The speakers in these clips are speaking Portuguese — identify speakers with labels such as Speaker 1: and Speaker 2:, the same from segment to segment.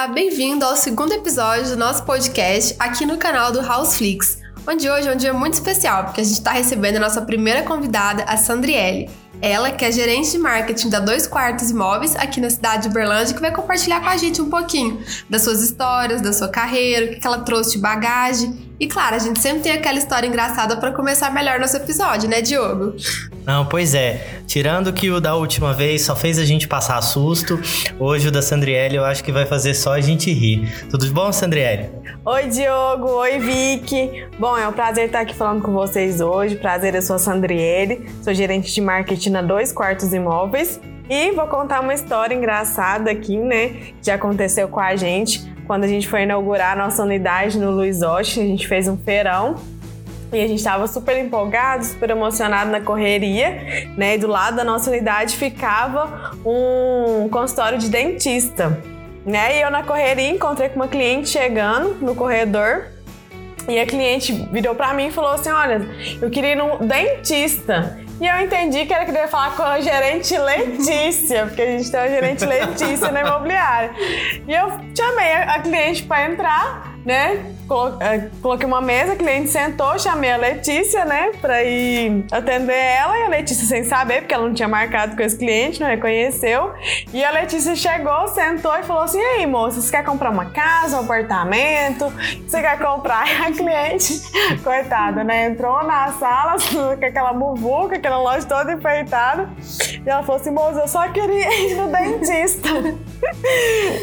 Speaker 1: Olá, bem-vindo ao segundo episódio do nosso podcast aqui no canal do Houseflix, onde hoje é um dia muito especial, porque a gente está recebendo a nossa primeira convidada, a Sandriele. Ela, que é gerente de marketing da Dois Quartos Imóveis aqui na cidade de Uberlândia, que vai compartilhar com a gente um pouquinho das suas histórias, da sua carreira, o que ela trouxe de bagagem e claro, a gente sempre tem aquela história engraçada para começar melhor nosso episódio, né, Diogo?
Speaker 2: Não, pois é. Tirando que o da última vez só fez a gente passar susto, hoje o da Sandriele eu acho que vai fazer só a gente rir. Tudo bom, Sandriele?
Speaker 3: Oi, Diogo. Oi, Vicky. Bom, é um prazer estar aqui falando com vocês hoje. Prazer, eu sou a Sandriele, sou gerente de marketing na Dois Quartos Imóveis. E vou contar uma história engraçada aqui, né? Que já aconteceu com a gente quando a gente foi inaugurar a nossa unidade no Luiz Oeste, a gente fez um feirão e a gente estava super empolgado, super emocionado na correria, né? E do lado da nossa unidade ficava um consultório de dentista, né? E eu na correria encontrei com uma cliente chegando no corredor e a cliente virou para mim e falou assim: Olha, eu queria ir no dentista. E eu entendi que ela queria falar com a gerente Letícia, porque a gente tem uma gerente Letícia na imobiliária. E eu chamei a cliente para entrar, né? É, coloquei uma mesa, a cliente sentou, chamei a Letícia, né, pra ir atender ela. E a Letícia, sem saber, porque ela não tinha marcado com esse cliente, não reconheceu. E a Letícia chegou, sentou e falou assim: E aí, moça, você quer comprar uma casa, um apartamento? Você quer comprar? E a cliente, coitada, né, entrou na sala com aquela muvuca, aquela loja toda enfeitada. E ela falou assim: moça, eu só queria ir no dentista.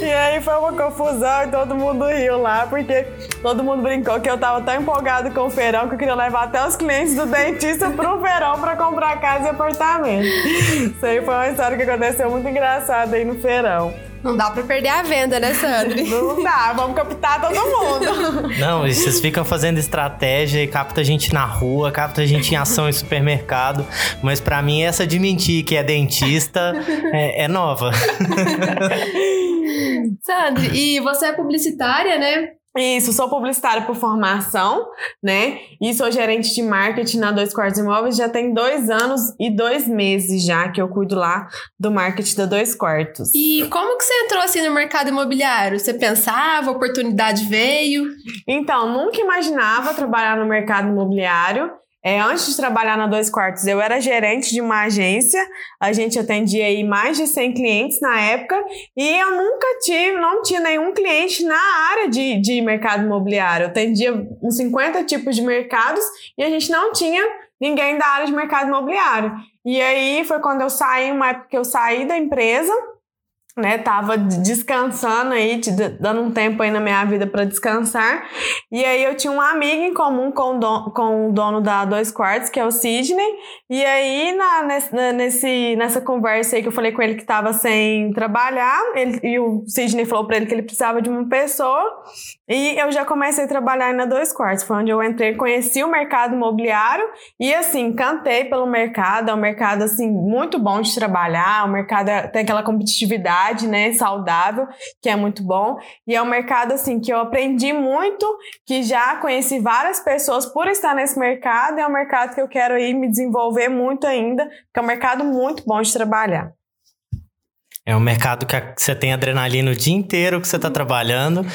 Speaker 3: E aí foi uma confusão e todo mundo riu lá, porque todo mundo brincou que eu tava tão empolgado com o feirão que eu queria levar até os clientes do dentista pro feirão para comprar casa e apartamento. Isso aí foi uma história que aconteceu muito engraçada aí no feirão.
Speaker 1: Não dá pra perder a venda, né, Sandri?
Speaker 3: Não dá, vamos captar todo mundo.
Speaker 2: Não, e vocês ficam fazendo estratégia e capta a gente na rua, capta a gente em ação em supermercado. Mas para mim, essa de mentir que é dentista é, é nova.
Speaker 1: Sandri, e você é publicitária, né?
Speaker 3: Isso, sou publicitária por formação, né? E sou gerente de marketing na Dois Quartos Imóveis. Já tem dois anos e dois meses já que eu cuido lá do marketing da Dois Quartos.
Speaker 1: E como que você entrou assim no mercado imobiliário? Você pensava, a oportunidade veio?
Speaker 3: Então, nunca imaginava trabalhar no mercado imobiliário. É, antes de trabalhar na Dois Quartos, eu era gerente de uma agência, a gente atendia aí mais de 100 clientes na época, e eu nunca tive, não tinha nenhum cliente na área de, de mercado imobiliário. Eu atendia uns 50 tipos de mercados e a gente não tinha ninguém da área de mercado imobiliário. E aí foi quando eu saí, uma época que eu saí da empresa, né, tava descansando aí, dando um tempo aí na minha vida para descansar. E aí eu tinha um amigo em comum com o, dono, com o dono da Dois Quartos, que é o Sidney. E aí na, nesse, nessa conversa aí que eu falei com ele que tava sem trabalhar, ele, e o Sidney falou para ele que ele precisava de uma pessoa. E eu já comecei a trabalhar na Dois Quartos, foi onde eu entrei, conheci o mercado imobiliário e assim, cantei pelo mercado, é um mercado assim muito bom de trabalhar, o mercado é, tem aquela competitividade né, saudável, que é muito bom. E é um mercado assim que eu aprendi muito, que já conheci várias pessoas por estar nesse mercado, é um mercado que eu quero ir me desenvolver muito ainda, que é um mercado muito bom de trabalhar.
Speaker 2: É um mercado que você tem adrenalina o dia inteiro que você está trabalhando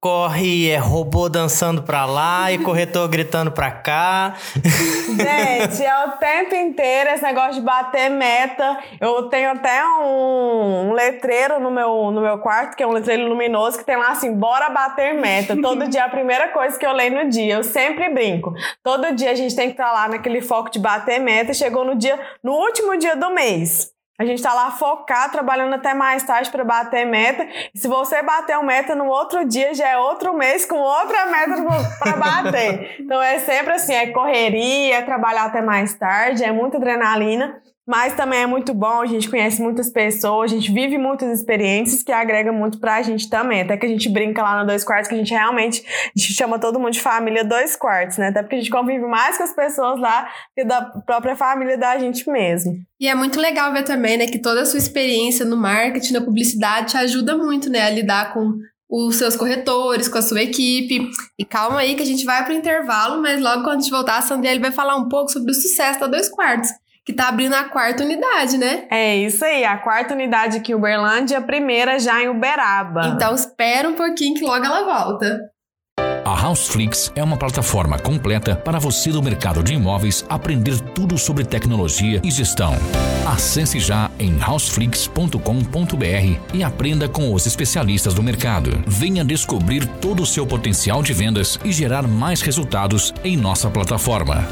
Speaker 2: corre, é robô dançando pra lá e corretor gritando pra cá.
Speaker 3: Gente, é o tempo inteiro esse negócio de bater meta. Eu tenho até um, um, letreiro no meu, no meu quarto, que é um letreiro luminoso, que tem lá assim, bora bater meta. Todo dia é a primeira coisa que eu leio no dia. Eu sempre brinco. Todo dia a gente tem que estar tá lá naquele foco de bater meta. Chegou no dia, no último dia do mês. A gente está lá focado, trabalhando até mais tarde para bater meta. Se você bater uma meta no outro dia, já é outro mês com outra meta para bater. então é sempre assim, é correria, é trabalhar até mais tarde, é muita adrenalina. Mas também é muito bom, a gente conhece muitas pessoas, a gente vive muitas experiências que agrega muito pra gente também. Até que a gente brinca lá no Dois Quartos que a gente realmente a gente chama todo mundo de família Dois Quartos, né? Até porque a gente convive mais com as pessoas lá que da própria família da gente mesmo.
Speaker 1: E é muito legal ver também, né, que toda a sua experiência no marketing, na publicidade, te ajuda muito, né, a lidar com os seus corretores, com a sua equipe. E calma aí que a gente vai para o intervalo, mas logo quando a gente voltar, a Sandra vai falar um pouco sobre o sucesso da Dois Quartos que tá abrindo a quarta unidade, né?
Speaker 3: É isso aí, a quarta unidade aqui em Uberlândia, a primeira já em Uberaba.
Speaker 1: Então espera um pouquinho que logo ela volta.
Speaker 4: A Houseflix é uma plataforma completa para você do mercado de imóveis aprender tudo sobre tecnologia e gestão. Acesse já em houseflix.com.br e aprenda com os especialistas do mercado. Venha descobrir todo o seu potencial de vendas e gerar mais resultados em nossa plataforma.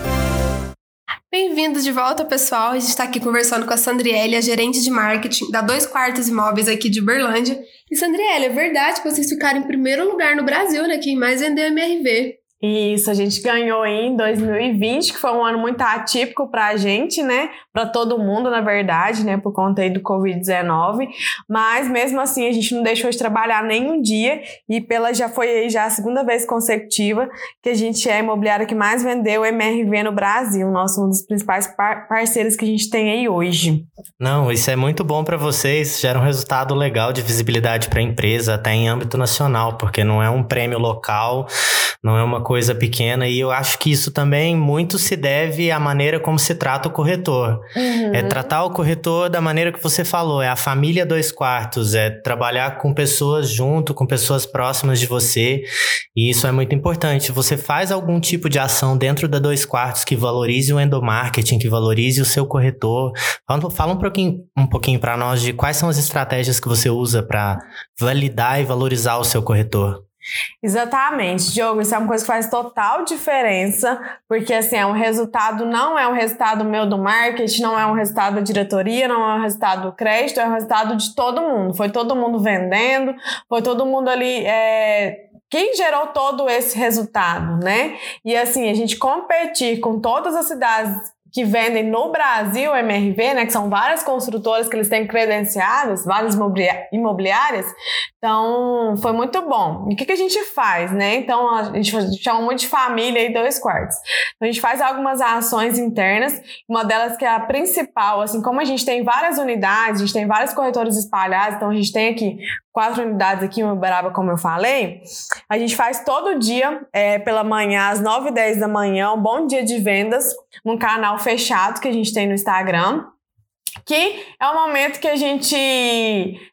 Speaker 1: Bem-vindos de volta, pessoal. A gente está aqui conversando com a Sandriele, a gerente de marketing da Dois Quartos Imóveis aqui de Uberlândia. E Sandriele, é verdade que vocês ficaram em primeiro lugar no Brasil, né? Quem mais vendeu MRV.
Speaker 3: Isso, a gente ganhou em 2020, que foi um ano muito atípico para a gente, né? Para todo mundo, na verdade, né? Por conta aí do Covid-19. Mas mesmo assim, a gente não deixou de trabalhar nenhum dia e pela já foi aí já a segunda vez consecutiva que a gente é a imobiliária que mais vendeu MRV no Brasil, nosso um dos principais par parceiros que a gente tem aí hoje.
Speaker 2: Não, isso é muito bom para vocês, gera um resultado legal de visibilidade para a empresa, até em âmbito nacional, porque não é um prêmio local, não é uma coisa pequena e eu acho que isso também muito se deve à maneira como se trata o corretor. Uhum. É tratar o corretor da maneira que você falou, é a família dois quartos, é trabalhar com pessoas junto, com pessoas próximas de você e isso é muito importante. Você faz algum tipo de ação dentro da dois quartos que valorize o endomarketing, que valorize o seu corretor. Fala, fala um pouquinho, um pouquinho para nós de quais são as estratégias que você usa para validar e valorizar o seu corretor.
Speaker 3: Exatamente, Diogo, isso é uma coisa que faz total diferença, porque assim, é um resultado, não é um resultado meu do marketing, não é um resultado da diretoria, não é um resultado do crédito, é um resultado de todo mundo. Foi todo mundo vendendo, foi todo mundo ali. É, quem gerou todo esse resultado, né? E assim, a gente competir com todas as cidades que vendem no Brasil MRV, né, que são várias construtoras que eles têm credenciadas, várias imobiliárias. Então, foi muito bom. E o que, que a gente faz, né? Então, a gente chama muito de família e dois quartos. Então, a gente faz algumas ações internas, uma delas que é a principal, assim, como a gente tem várias unidades, a gente tem vários corretores espalhados, então a gente tem aqui quatro unidades aqui em Uberaba, como eu falei, a gente faz todo dia, é, pela manhã, às 9 e 10 da manhã, um bom dia de vendas, num canal fechado que a gente tem no Instagram que é o momento que a gente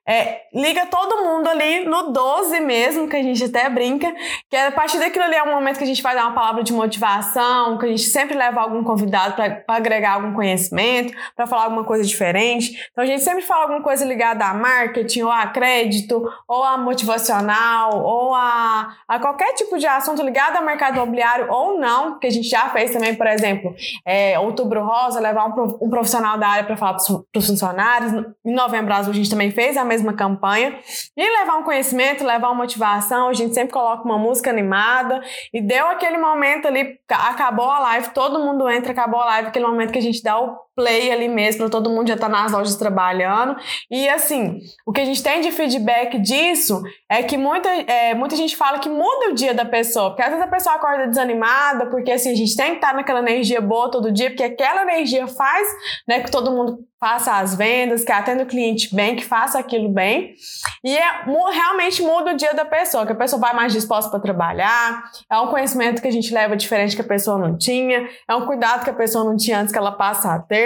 Speaker 3: é, liga todo mundo ali no 12 mesmo, que a gente até brinca, que é, a partir daquilo ali é um momento que a gente vai dar uma palavra de motivação, que a gente sempre leva algum convidado para agregar algum conhecimento, para falar alguma coisa diferente. Então a gente sempre fala alguma coisa ligada a marketing, ou a crédito, ou a motivacional, ou a, a qualquer tipo de assunto ligado ao mercado imobiliário ou não, que a gente já fez também, por exemplo, é, Outubro Rosa, levar um, um profissional da área para falar para os funcionários. Em Novembro Azul a gente também fez a mesma campanha. E levar um conhecimento, levar uma motivação, a gente sempre coloca uma música animada e deu aquele momento ali, acabou a live, todo mundo entra, acabou a live, aquele momento que a gente dá o play ali mesmo, todo mundo já tá nas lojas trabalhando. E assim, o que a gente tem de feedback disso é que muita, é, muita gente fala que muda o dia da pessoa, porque às vezes a pessoa acorda desanimada, porque assim, a gente tem que estar naquela energia boa todo dia, porque aquela energia faz né, que todo mundo faça as vendas, que atenda o cliente bem, que faça aquilo bem. E é, realmente muda o dia da pessoa, que a pessoa vai mais disposta para trabalhar, é um conhecimento que a gente leva diferente que a pessoa não tinha, é um cuidado que a pessoa não tinha antes que ela passa a ter.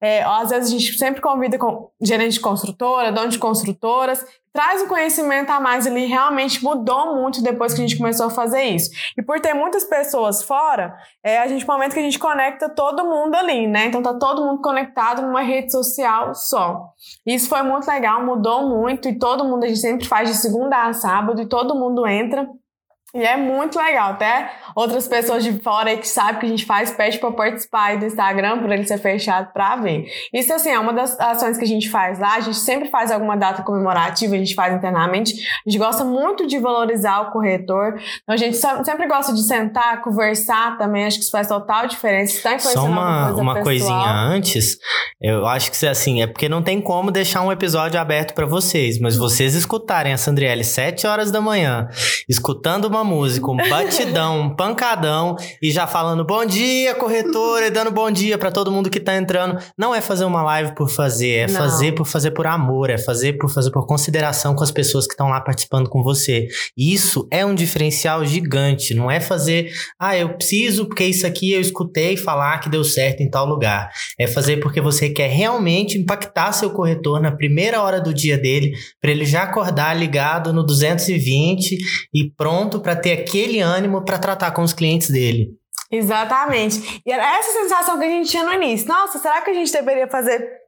Speaker 3: É, às vezes a gente sempre convida com gerente de construtora, dono de construtoras, traz o conhecimento a mais ali, realmente mudou muito depois que a gente começou a fazer isso. E por ter muitas pessoas fora, é a gente, momento que a gente conecta todo mundo ali, né? Então tá todo mundo conectado numa rede social só. Isso foi muito legal, mudou muito e todo mundo, a gente sempre faz de segunda a sábado e todo mundo entra. E é muito legal, até outras pessoas de fora que sabem que a gente faz, pede para participar aí do Instagram, por ele ser fechado para ver. Isso, assim, é uma das ações que a gente faz lá, a gente sempre faz alguma data comemorativa, a gente faz internamente, a gente gosta muito de valorizar o corretor, então a gente sempre gosta de sentar, conversar também, acho que isso faz total diferença. Está
Speaker 2: Só uma, coisa uma coisinha antes, eu acho que, assim, é porque não tem como deixar um episódio aberto para vocês, mas vocês escutarem a Sandriele 7 horas da manhã, escutando uma uma música, um batidão, um pancadão e já falando bom dia, corretora, e dando bom dia para todo mundo que tá entrando. Não é fazer uma live por fazer, é Não. fazer por fazer por amor, é fazer por fazer por consideração com as pessoas que estão lá participando com você. E isso é um diferencial gigante, não é fazer, ah, eu preciso porque isso aqui eu escutei falar que deu certo em tal lugar. É fazer porque você quer realmente impactar seu corretor na primeira hora do dia dele, para ele já acordar ligado no 220 e pronto para ter aquele ânimo para tratar com os clientes dele.
Speaker 3: Exatamente. E era essa sensação que a gente tinha no início. Nossa, será que a gente deveria fazer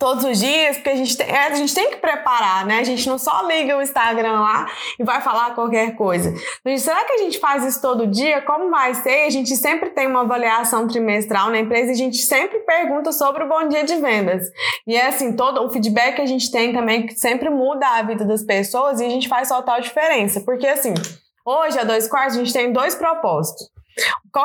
Speaker 3: todos os dias, porque a gente, tem, é, a gente tem que preparar, né? A gente não só liga o Instagram lá e vai falar qualquer coisa. Então, será que a gente faz isso todo dia? Como vai ser? A gente sempre tem uma avaliação trimestral na empresa e a gente sempre pergunta sobre o bom dia de vendas. E é assim, todo o feedback que a gente tem também que sempre muda a vida das pessoas e a gente faz total diferença. Porque assim, hoje a dois quartos a gente tem dois propósitos.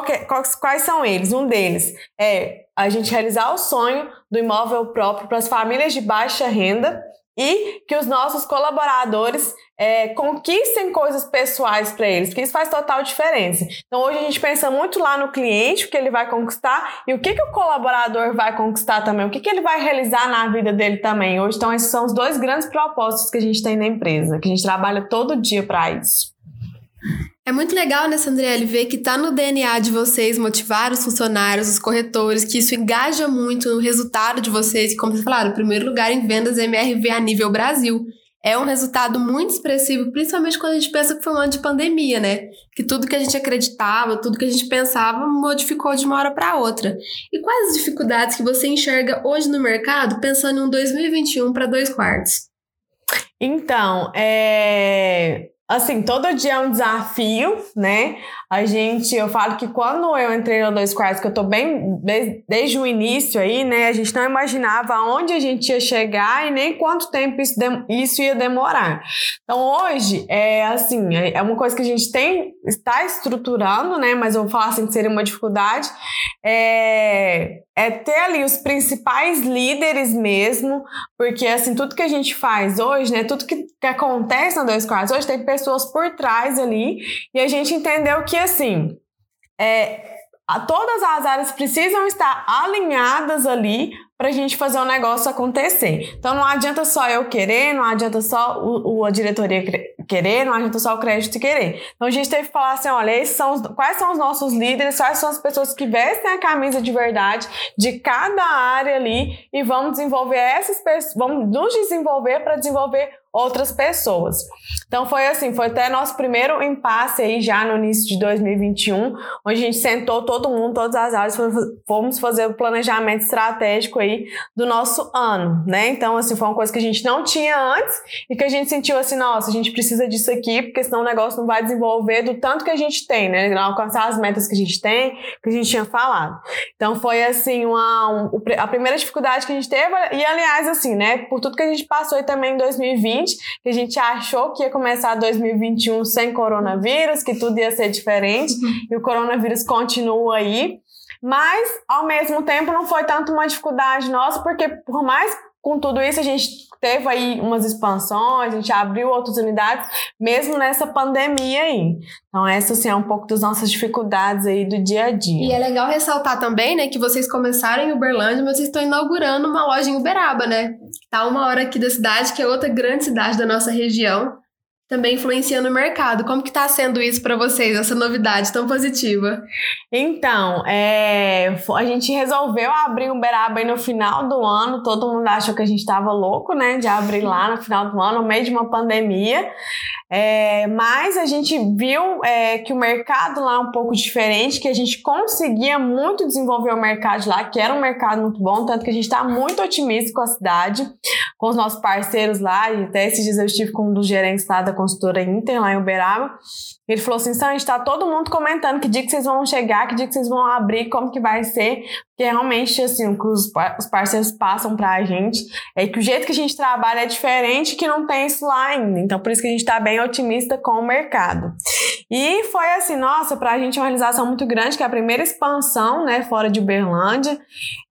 Speaker 3: Que, quais, quais são eles? Um deles é a gente realizar o sonho do imóvel próprio para as famílias de baixa renda e que os nossos colaboradores é, conquistem coisas pessoais para eles, que isso faz total diferença. Então hoje a gente pensa muito lá no cliente, o que ele vai conquistar e o que, que o colaborador vai conquistar também, o que, que ele vai realizar na vida dele também. Hoje, então, esses são os dois grandes propósitos que a gente tem na empresa, que a gente trabalha todo dia para isso.
Speaker 1: É muito legal, né, Sandriele, ver que tá no DNA de vocês motivar os funcionários, os corretores, que isso engaja muito no resultado de vocês, como vocês falaram, primeiro lugar em vendas MRV a nível Brasil. É um resultado muito expressivo, principalmente quando a gente pensa que foi um ano de pandemia, né? Que tudo que a gente acreditava, tudo que a gente pensava modificou de uma hora para outra. E quais as dificuldades que você enxerga hoje no mercado, pensando em um 2021 para dois quartos?
Speaker 3: Então, é assim, todo dia é um desafio, né? A gente, eu falo que quando eu entrei no Dois Quartos, que eu tô bem desde, desde o início aí, né? A gente não imaginava onde a gente ia chegar e nem quanto tempo isso, isso ia demorar. Então hoje, é assim, é, é uma coisa que a gente tem, está estruturando, né? Mas eu vou falar assim que seria uma dificuldade. É, é ter ali os principais líderes mesmo, porque assim, tudo que a gente faz hoje, né? Tudo que, que acontece no Dois Quartos hoje tem pessoas por trás ali, e a gente entendeu que assim, é, todas as áreas precisam estar alinhadas ali para a gente fazer o negócio acontecer. Então não adianta só eu querer, não adianta só o, o, a diretoria querer, não adianta só o crédito querer. Então a gente teve que falar assim, olha, esses são os, quais são os nossos líderes, quais são as pessoas que vestem a camisa de verdade de cada área ali e vamos desenvolver essas pessoas, vamos nos desenvolver para desenvolver outras pessoas. Então foi assim, foi até nosso primeiro impasse aí já no início de 2021, onde a gente sentou todo mundo, todas as áreas, fomos fazer o planejamento estratégico aí do nosso ano, né? Então assim, foi uma coisa que a gente não tinha antes e que a gente sentiu assim, nossa, a gente precisa disso aqui, porque senão o negócio não vai desenvolver do tanto que a gente tem, né? Alcançar as metas que a gente tem, que a gente tinha falado. Então foi assim, uma, um, a primeira dificuldade que a gente teve, e aliás, assim, né, por tudo que a gente passou aí também em 2020, 2020, que a gente achou que ia começar 2021 sem coronavírus, que tudo ia ser diferente, uhum. e o coronavírus continua aí. Mas, ao mesmo tempo, não foi tanto uma dificuldade nossa, porque por mais com tudo isso, a gente teve aí umas expansões, a gente abriu outras unidades, mesmo nessa pandemia aí. Então, essa assim, é um pouco das nossas dificuldades aí do dia a dia.
Speaker 1: E é legal ressaltar também, né, que vocês começaram em Uberlândia, mas vocês estão inaugurando uma loja em Uberaba, né? Tá uma hora aqui da cidade, que é outra grande cidade da nossa região também influenciando o mercado. Como que está sendo isso para vocês, essa novidade tão positiva?
Speaker 3: Então, é, a gente resolveu abrir Uberaba aí no final do ano. Todo mundo achou que a gente estava louco, né, de abrir lá no final do ano, no meio de uma pandemia. É, mas a gente viu é, que o mercado lá é um pouco diferente, que a gente conseguia muito desenvolver o mercado lá, que era um mercado muito bom, tanto que a gente está muito otimista com a cidade, com os nossos parceiros lá, e até esses dias eu estive com um dos gerentes lá da consultora Inter, lá em Uberaba, ele falou assim, Sam, está todo mundo comentando que dia que vocês vão chegar, que dia que vocês vão abrir, como que vai ser, porque realmente, assim, o que os, os parceiros passam para a gente é que o jeito que a gente trabalha é diferente, que não tem isso lá ainda. Então, por isso que a gente está bem otimista com o mercado. E foi assim, nossa, para a gente é uma realização muito grande, que é a primeira expansão, né, fora de Uberlândia.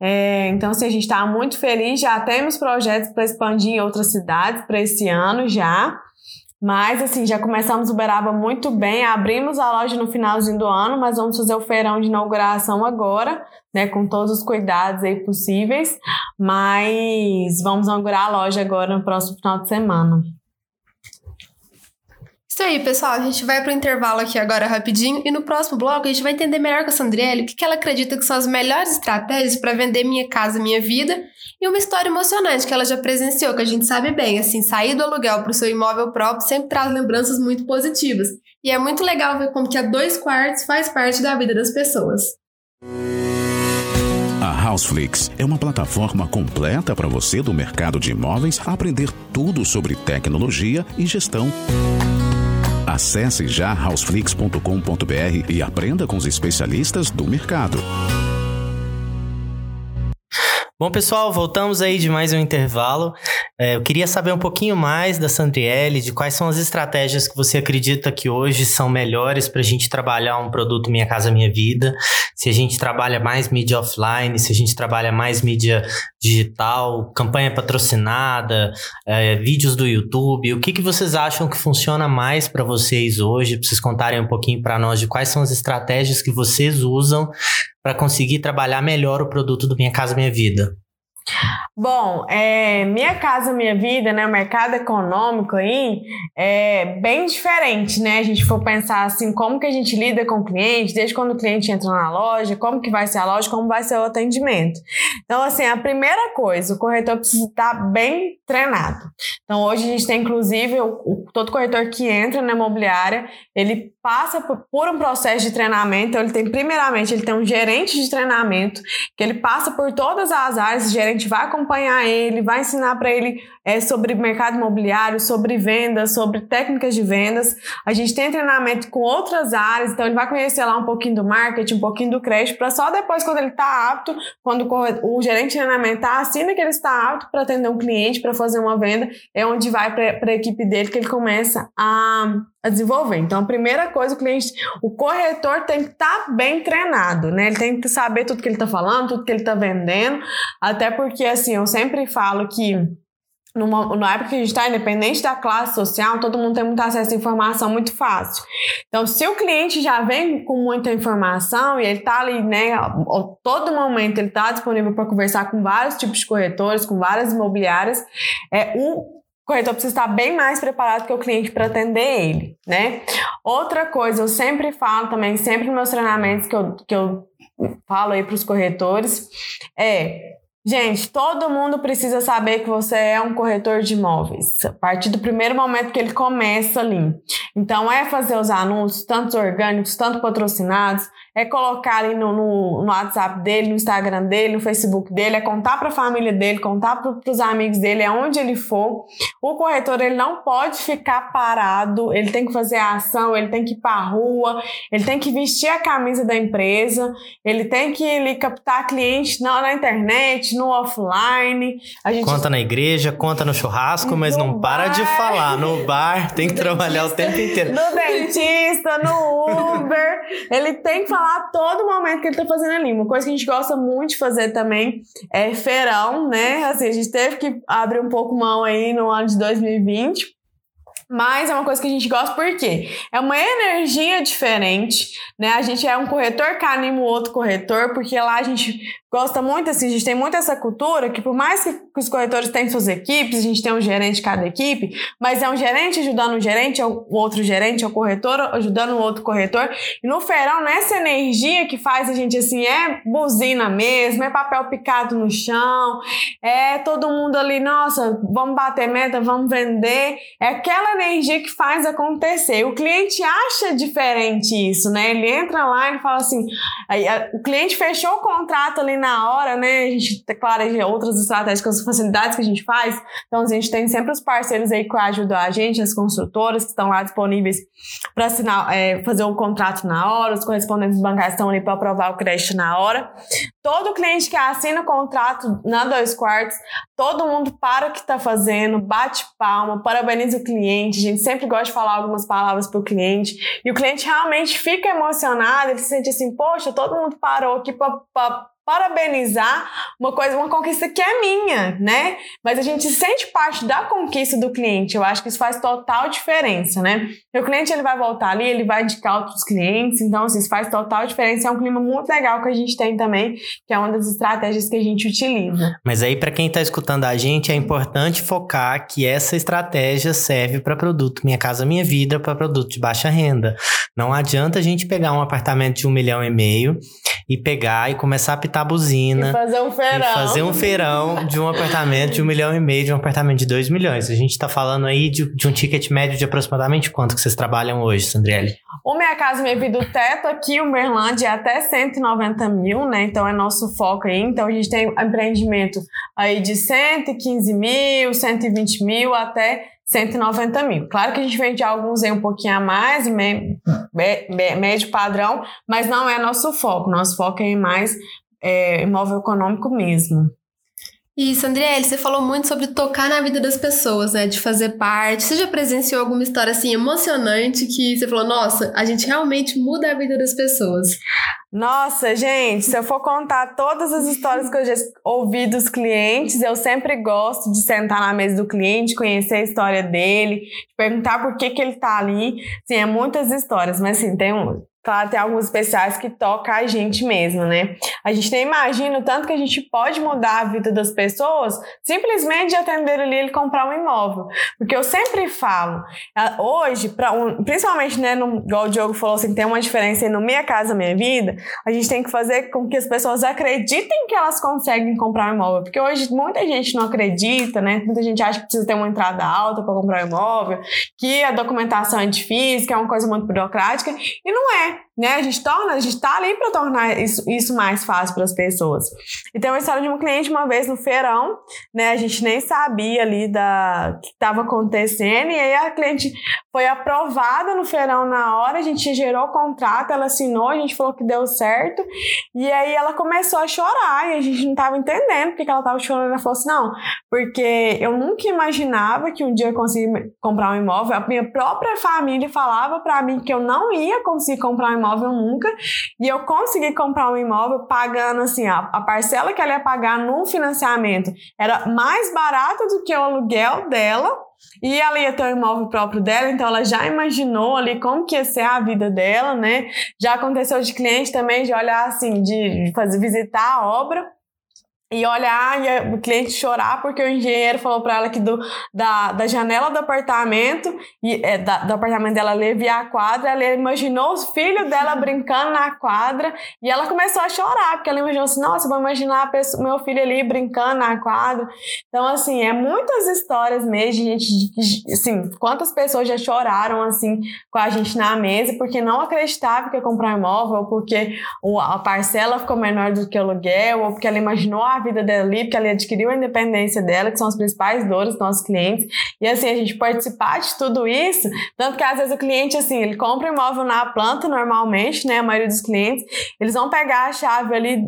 Speaker 3: É, então, assim, a gente está muito feliz, já temos projetos para expandir em outras cidades para esse ano já. Mas, assim, já começamos o Uberaba muito bem. Abrimos a loja no finalzinho do ano, mas vamos fazer o feirão de inauguração agora, né? Com todos os cuidados aí possíveis. Mas vamos inaugurar a loja agora no próximo final de semana.
Speaker 1: Isso aí, pessoal. A gente vai para o intervalo aqui agora rapidinho e no próximo bloco a gente vai entender melhor com a Sandriele o que, que ela acredita que são as melhores estratégias para vender Minha Casa Minha Vida e uma história emocionante que ela já presenciou, que a gente sabe bem. Assim, sair do aluguel para o seu imóvel próprio sempre traz lembranças muito positivas. E é muito legal ver como que a dois quartos faz parte da vida das pessoas.
Speaker 5: A Houseflix é uma plataforma completa para você do mercado de imóveis aprender tudo sobre tecnologia e gestão. Acesse já houseflix.com.br e aprenda com os especialistas do mercado.
Speaker 2: Bom, pessoal, voltamos aí de mais um intervalo. É, eu queria saber um pouquinho mais da Sandriele, de quais são as estratégias que você acredita que hoje são melhores para a gente trabalhar um produto Minha Casa Minha Vida. Se a gente trabalha mais mídia offline, se a gente trabalha mais mídia digital, campanha patrocinada, é, vídeos do YouTube. O que, que vocês acham que funciona mais para vocês hoje? Para vocês contarem um pouquinho para nós de quais são as estratégias que vocês usam para conseguir trabalhar melhor o produto do Minha Casa Minha Vida?
Speaker 3: Bom, é, Minha Casa Minha Vida, né, o mercado econômico aí é bem diferente, né? A gente for pensar assim, como que a gente lida com o cliente, desde quando o cliente entra na loja, como que vai ser a loja, como vai ser o atendimento. Então, assim, a primeira coisa, o corretor precisa estar bem treinado. Então, hoje a gente tem, inclusive, o, o, todo corretor que entra na imobiliária, ele passa por, por um processo de treinamento, então ele tem, primeiramente, ele tem um gerente de treinamento, que ele passa por todas as áreas, o gerente vai acompanhar ele, vai ensinar para ele é, sobre mercado imobiliário, sobre vendas, sobre técnicas de vendas. A gente tem treinamento com outras áreas, então ele vai conhecer lá um pouquinho do marketing, um pouquinho do crédito, para só depois, quando ele está apto, quando o gerente de treinamento tá, assina que ele está apto para atender um cliente, para fazer uma venda, é onde vai para a equipe dele que ele começa a, a desenvolver. Então, a primeira coisa, o cliente, o corretor tem que estar tá bem treinado, né? Ele tem que saber tudo que ele está falando, tudo que ele está vendendo, até porque, assim, eu sempre falo que numa, numa época que a gente está independente da classe social, todo mundo tem muito acesso à informação muito fácil. Então, se o cliente já vem com muita informação e ele está ali, né, todo momento ele está disponível para conversar com vários tipos de corretores, com várias imobiliárias, é, o corretor precisa estar bem mais preparado que o cliente para atender ele, né? Outra coisa, eu sempre falo também, sempre nos meus treinamentos que eu, que eu falo aí para os corretores, é Gente, todo mundo precisa saber que você é um corretor de imóveis. A partir do primeiro momento que ele começa ali. Então, é fazer os anúncios, tanto orgânicos, tanto patrocinados, é colocar ali no, no, no, WhatsApp dele, no Instagram dele, no Facebook dele, é contar para a família dele, contar para os amigos dele, aonde ele for. O corretor ele não pode ficar parado, ele tem que fazer a ação, ele tem que ir para a rua, ele tem que vestir a camisa da empresa, ele tem que ele, captar cliente na, na internet, no offline.
Speaker 2: A gente... Conta na igreja, conta no churrasco, mas no não bar, para de falar. No bar tem que trabalhar o tempo inteiro.
Speaker 3: No dentista, no Uber, ele tem que falar falar todo momento que ele tá fazendo ali. Uma coisa que a gente gosta muito de fazer também é feirão, né? Assim, a gente teve que abrir um pouco mão aí no ano de 2020. Mas é uma coisa que a gente gosta porque é uma energia diferente, né? A gente é um corretor que anima o outro corretor, porque lá a gente gosta muito, assim, a gente tem muito essa cultura que por mais que os corretores tenham suas equipes, a gente tem um gerente de cada equipe, mas é um gerente ajudando o gerente, é o outro gerente, é o corretor ajudando o outro corretor. E no feirão, nessa energia que faz a gente, assim, é buzina mesmo, é papel picado no chão, é todo mundo ali, nossa, vamos bater meta, vamos vender. É aquela energia que faz acontecer. O cliente acha diferente isso, né? Ele entra lá e fala assim, aí, o cliente fechou o contrato ali na hora, né? A gente, claro, outras estratégias as facilidades que a gente faz. Então, a gente tem sempre os parceiros aí que ajudam a gente, as construtoras que estão lá disponíveis para assinar, é, fazer o contrato na hora, os correspondentes bancários estão ali para aprovar o crédito na hora. Todo cliente que assina o contrato na dois quartos, todo mundo para o que está fazendo, bate palma, parabeniza o cliente. A gente sempre gosta de falar algumas palavras para o cliente. E o cliente realmente fica emocionado, ele se sente assim, poxa, todo mundo parou aqui para parabenizar uma coisa, uma conquista que é minha, né? Mas a gente sente parte da conquista do cliente. Eu acho que isso faz total diferença, né? o cliente ele vai voltar ali, ele vai indicar outros clientes, então assim, isso faz total diferença. É um clima muito legal que a gente tem também, que é uma das estratégias que a gente utiliza.
Speaker 2: Mas aí para quem está escutando a gente, é importante focar que essa estratégia serve para produto Minha Casa Minha Vida, para produto de baixa renda. Não adianta a gente pegar um apartamento de um milhão e meio e pegar e começar a pitar a buzina.
Speaker 3: E fazer um feirão.
Speaker 2: Fazer um feirão de um apartamento de um milhão e meio, de um apartamento de dois milhões. A gente está falando aí de, de, um ticket médio de aproximadamente quanto que vocês trabalham hoje, Sandriele?
Speaker 3: O Minha Casa Minha Vida, o teto aqui, o Merlândia, é até 190 mil, né? Então é nosso foco aí. Então a gente tem empreendimento aí de 115 mil, 120 mil até 190 mil. Claro que a gente vende alguns aí um pouquinho a mais, médio padrão, mas não é nosso foco. Nosso foco é mais é, imóvel econômico mesmo.
Speaker 1: E, Sandriele, você falou muito sobre tocar na vida das pessoas, né? De fazer parte. Você já presenciou alguma história assim emocionante que você falou, nossa, a gente realmente muda a vida das pessoas?
Speaker 3: Nossa, gente, se eu for contar todas as histórias que eu já ouvi dos clientes, eu sempre gosto de sentar na mesa do cliente, conhecer a história dele, perguntar por que, que ele tá ali. Sim, é muitas histórias, mas assim, tem um, Claro, tem alguns especiais que toca a gente mesmo, né? A gente nem imagina o tanto que a gente pode mudar a vida das pessoas simplesmente de atender ali ele comprar um imóvel. Porque eu sempre falo, hoje, um, principalmente, né, no, igual o Diogo falou, assim, tem uma diferença no Minha Casa Minha Vida, a gente tem que fazer com que as pessoas acreditem que elas conseguem comprar um imóvel. Porque hoje muita gente não acredita, né? Muita gente acha que precisa ter uma entrada alta para comprar um imóvel, que a documentação é difícil, que é uma coisa muito burocrática, e não é né? A gente torna, a gente tá ali para tornar isso, isso mais fácil para as pessoas. E tem uma história de um cliente uma vez no feirão, né? A gente nem sabia ali da que estava acontecendo e aí a cliente foi aprovada no feirão na hora, a gente gerou o contrato, ela assinou, a gente falou que deu certo. E aí ela começou a chorar e a gente não tava entendendo porque que ela tava chorando. Ela falou assim: "Não, porque eu nunca imaginava que um dia eu conseguir comprar um imóvel. A minha própria família falava para mim que eu não ia conseguir comprar comprar um imóvel nunca. E eu consegui comprar um imóvel pagando assim, a, parcela que ela ia pagar no financiamento era mais barata do que o aluguel dela. E ela ia ter um imóvel próprio dela, então ela já imaginou ali como que ia ser a vida dela, né? Já aconteceu de cliente também de olhar assim, de fazer visitar a obra e olhar e o cliente chorar porque o engenheiro falou para ela que do, da, da janela do apartamento e é, da, do apartamento dela ela via a quadra, ela imaginou os filhos dela brincando na quadra e ela começou a chorar porque ela imaginou assim, nossa, vou imaginar pessoa, meu filho ali brincando na quadra. Então assim, é muitas histórias mesmo, gente, assim, quantas pessoas já choraram assim com a gente na mesa porque não acreditava que ia comprar imóvel, ou porque a parcela ficou menor do que o aluguel, ou porque ela imaginou a vida dela ali, porque ela adquiriu a independência dela, que são as principais dores dos nossos clientes. E assim, a gente participar de tudo isso, tanto que às vezes o cliente, assim, ele compra imóvel na planta normalmente, né? A maioria dos clientes, eles vão pegar a chave ali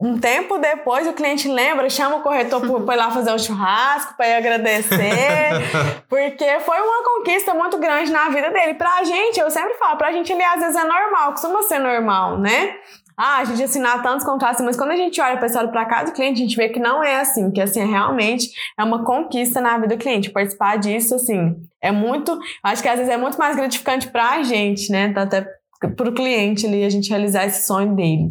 Speaker 3: um tempo depois o cliente lembra, chama o corretor para ir lá fazer um churrasco, para ir agradecer, porque foi uma conquista muito grande na vida dele. Pra gente, eu sempre falo, pra gente ele às vezes é normal, costuma ser normal, né? Ah, a gente assinar tantos contratos, mas quando a gente olha para história para cá do cliente, a gente vê que não é assim, que assim, realmente é uma conquista na vida do cliente. Participar disso, assim, é muito, acho que às vezes é muito mais gratificante para a gente, né? Até para o cliente ali, a gente realizar esse sonho dele.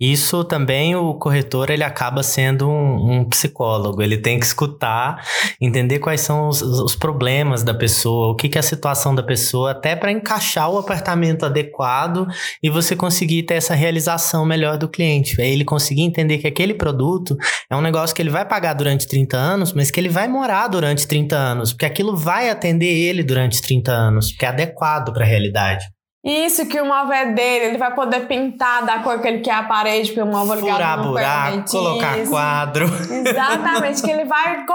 Speaker 2: Isso também o corretor ele acaba sendo um, um, psicólogo. Ele tem que escutar, entender quais são os, os problemas da pessoa, o que, que é a situação da pessoa, até para encaixar o apartamento adequado e você conseguir ter essa realização melhor do cliente. É ele conseguir entender que aquele produto é um negócio que ele vai pagar durante 30 anos, mas que ele vai morar durante 30 anos, porque aquilo vai atender ele durante 30 anos, porque é adequado para a realidade.
Speaker 3: Isso que o móvel é dele, ele vai poder pintar da cor que ele quer a parede, porque o móvel ligado
Speaker 2: Furar não buraco, colocar isso. quadro.
Speaker 3: Exatamente, que ele vai...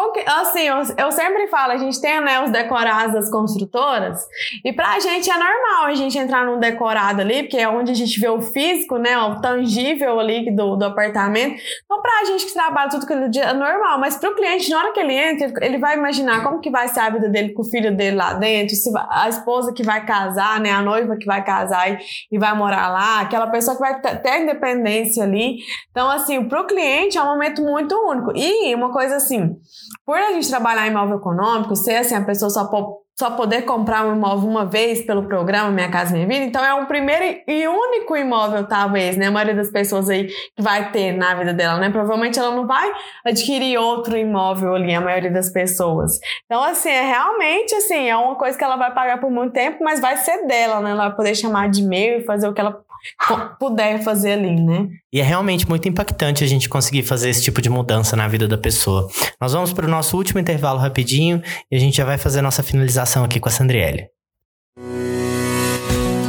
Speaker 3: Assim, eu, sempre falo, a gente tem anel decorados das construtoras, e pra gente é normal a gente entrar num decorado ali, porque é onde a gente vê o físico, né, o tangível ali do, do apartamento. Então pra gente que trabalha tudo aquele dia é normal, mas pro cliente, na hora que ele entra, ele vai imaginar como que vai ser a vida dele com o filho dele lá dentro, se a esposa que vai casar, né, a noiva que vai casar e, e vai morar lá, aquela pessoa que vai ter independência ali. Então, assim, para o cliente é um momento muito único. E uma coisa assim, por a gente trabalhar em imóvel econômico, ser assim, a pessoa só só poder comprar um imóvel uma vez pelo programa Minha Casa Minha Vida. Então é um primeiro e único imóvel, talvez, né? A maioria das pessoas aí que vai ter na vida dela, né? Provavelmente ela não vai adquirir outro imóvel ali, a maioria das pessoas. Então, assim, é realmente assim, é uma coisa que ela vai pagar por muito tempo, mas vai ser dela, né? Ela vai poder chamar de meu e fazer o que ela puder fazer ali, né?
Speaker 2: E é realmente muito impactante a gente conseguir fazer esse tipo de mudança na vida da pessoa. Nós vamos para o nosso último intervalo rapidinho e a gente já vai fazer a nossa finalização aqui com a Sandriele.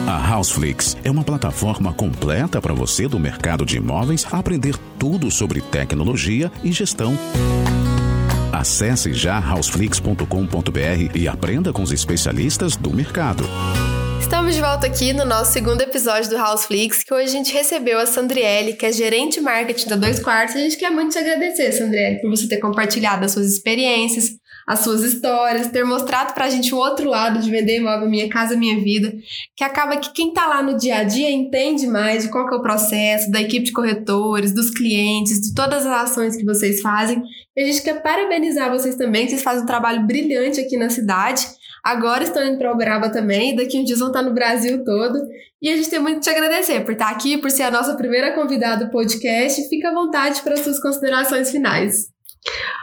Speaker 5: A Houseflix é uma plataforma completa para você do mercado de imóveis aprender tudo sobre tecnologia e gestão. Acesse já houseflix.com.br e aprenda com os especialistas do mercado.
Speaker 1: Estamos de volta aqui no nosso segundo episódio do Houseflix, que hoje a gente recebeu a Sandriele, que é gerente de marketing da Dois Quartos. A gente quer muito te agradecer, Sandriele, por você ter compartilhado as suas experiências, as suas histórias, ter mostrado pra gente o outro lado de vender imóvel Minha Casa Minha Vida, que acaba que quem tá lá no dia a dia entende mais de qual que é o processo, da equipe de corretores, dos clientes, de todas as ações que vocês fazem. E a gente quer parabenizar vocês também, que vocês fazem um trabalho brilhante aqui na cidade. Agora estão indo para Uberaba também, daqui uns dias vão estar no Brasil todo. E a gente tem muito a te agradecer por estar aqui, por ser a nossa primeira convidada do podcast. Fica à vontade para as suas considerações finais.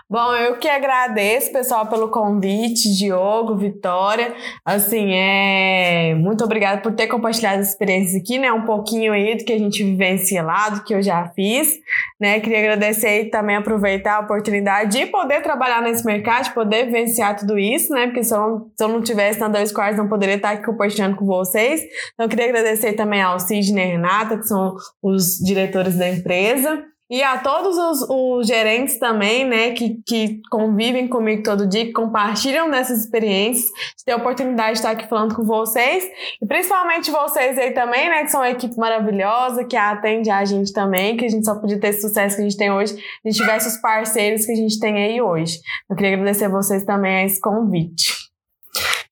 Speaker 3: Bom, eu que agradeço, pessoal, pelo convite, Diogo, Vitória. Assim, é muito obrigada por ter compartilhado as experiências aqui, né? Um pouquinho aí do que a gente vivencia lá, do que eu já fiz, né? Queria agradecer e também aproveitar a oportunidade de poder trabalhar nesse mercado, de poder vivenciar tudo isso, né? Porque se eu não, se eu não tivesse na Dois Quartos, não poderia estar aqui compartilhando com vocês. Então, queria agradecer também ao Sidney e Renata, que são os diretores da empresa. E a todos os, os, gerentes também, né, que, que convivem comigo todo dia, que compartilham dessas experiências, de ter a oportunidade de estar aqui falando com vocês. E principalmente vocês aí também, né, que são uma equipe maravilhosa, que atende a gente também, que a gente só podia ter esse sucesso que a gente tem hoje, se a gente tivesse os parceiros que a gente tem aí hoje. Eu queria agradecer a vocês também a esse convite.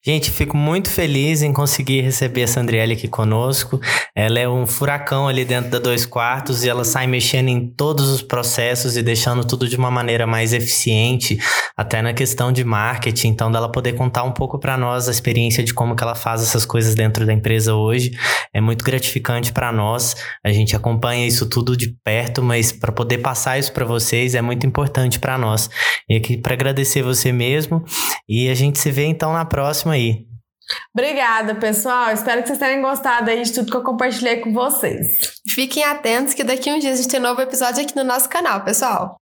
Speaker 2: Gente, fico muito feliz em conseguir receber a Sandriele aqui conosco. Ela é um furacão ali dentro da dois quartos e ela sai mexendo em todos os processos e deixando tudo de uma maneira mais eficiente, até na questão de marketing. Então, dela poder contar um pouco para nós a experiência de como que ela faz essas coisas dentro da empresa hoje é muito gratificante para nós. A gente acompanha isso tudo de perto, mas para poder passar isso para vocês é muito importante para nós. E aqui para agradecer você mesmo e a gente se vê então na próxima aí.
Speaker 3: Obrigada, pessoal. Espero que vocês tenham gostado aí de tudo que eu compartilhei com vocês.
Speaker 1: Fiquem atentos que daqui a um dia a gente tem um novo episódio aqui no nosso canal, pessoal.